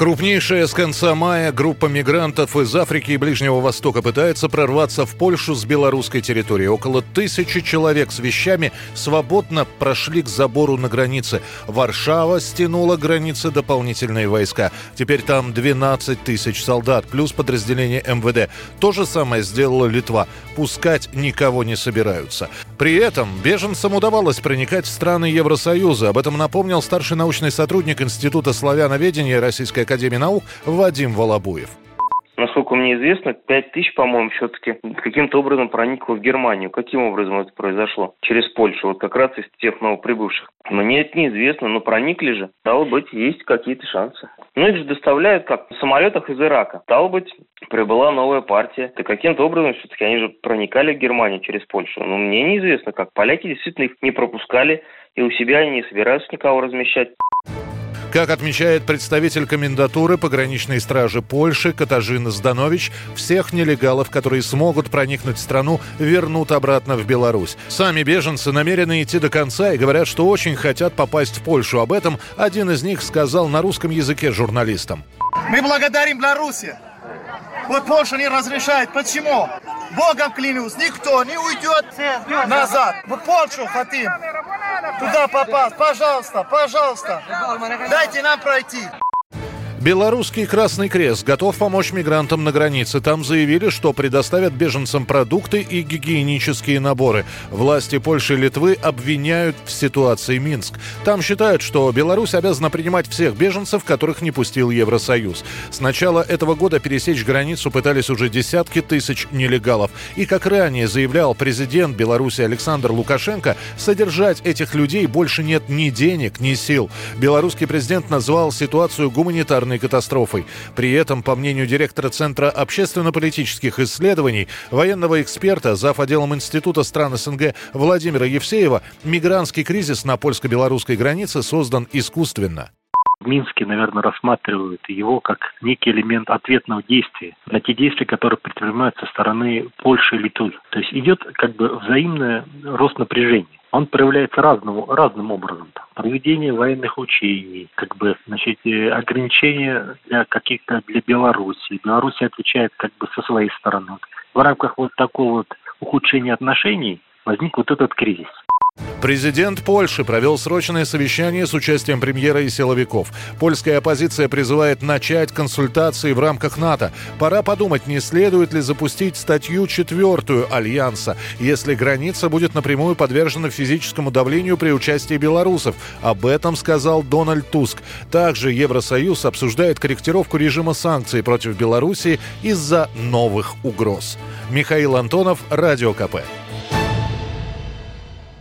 Крупнейшая с конца мая группа мигрантов из Африки и Ближнего Востока пытается прорваться в Польшу с белорусской территории. Около тысячи человек с вещами свободно прошли к забору на границе. Варшава стянула границы дополнительные войска. Теперь там 12 тысяч солдат, плюс подразделение МВД. То же самое сделала Литва. Пускать никого не собираются. При этом беженцам удавалось проникать в страны Евросоюза. Об этом напомнил старший научный сотрудник Института славяноведения Российской Академии наук Вадим Волобуев. Насколько мне известно, 5 тысяч, по-моему, все-таки каким-то образом проникло в Германию. Каким образом это произошло? Через Польшу, вот как раз из тех новоприбывших. Мне это неизвестно, но проникли же. Стало быть, есть какие-то шансы. Ну, их же доставляют как в самолетах из Ирака. Стало быть, прибыла новая партия. И каким-то образом все-таки они же проникали в Германию через Польшу. Но мне неизвестно как. Поляки действительно их не пропускали, и у себя они не собираются никого размещать. Как отмечает представитель комендатуры пограничной стражи Польши Катажина Зданович, всех нелегалов, которые смогут проникнуть в страну, вернут обратно в Беларусь. Сами беженцы намерены идти до конца и говорят, что очень хотят попасть в Польшу. Об этом один из них сказал на русском языке журналистам. Мы благодарим Беларуси. Вот Польша не разрешает. Почему? Богом клянусь, никто не уйдет назад. Вот Польшу хотим. Туда попасть. Пожалуйста, пожалуйста. Дайте нам пройти. Белорусский Красный Крест готов помочь мигрантам на границе. Там заявили, что предоставят беженцам продукты и гигиенические наборы. Власти Польши и Литвы обвиняют в ситуации Минск. Там считают, что Беларусь обязана принимать всех беженцев, которых не пустил Евросоюз. С начала этого года пересечь границу пытались уже десятки тысяч нелегалов. И, как ранее заявлял президент Беларуси Александр Лукашенко, содержать этих людей больше нет ни денег, ни сил. Белорусский президент назвал ситуацию гуманитарной катастрофой. При этом, по мнению директора Центра общественно-политических исследований, военного эксперта, зав. отделом Института стран СНГ Владимира Евсеева, мигрантский кризис на польско-белорусской границе создан искусственно. В Минске, наверное, рассматривают его как некий элемент ответного действия на те действия, которые предпринимаются со стороны Польши и Литвы. То есть идет как бы взаимный рост напряжения он проявляется разным, разным образом. Проведение военных учений, как бы, значит, э, ограничения для каких-то для Беларуси. Беларусь отвечает как бы со своей стороны. В рамках вот такого вот ухудшения отношений возник вот этот кризис. Президент Польши провел срочное совещание с участием премьера и силовиков. Польская оппозиция призывает начать консультации в рамках НАТО. Пора подумать, не следует ли запустить статью четвертую Альянса, если граница будет напрямую подвержена физическому давлению при участии белорусов. Об этом сказал Дональд Туск. Также Евросоюз обсуждает корректировку режима санкций против Беларуси из-за новых угроз. Михаил Антонов, Радио КП.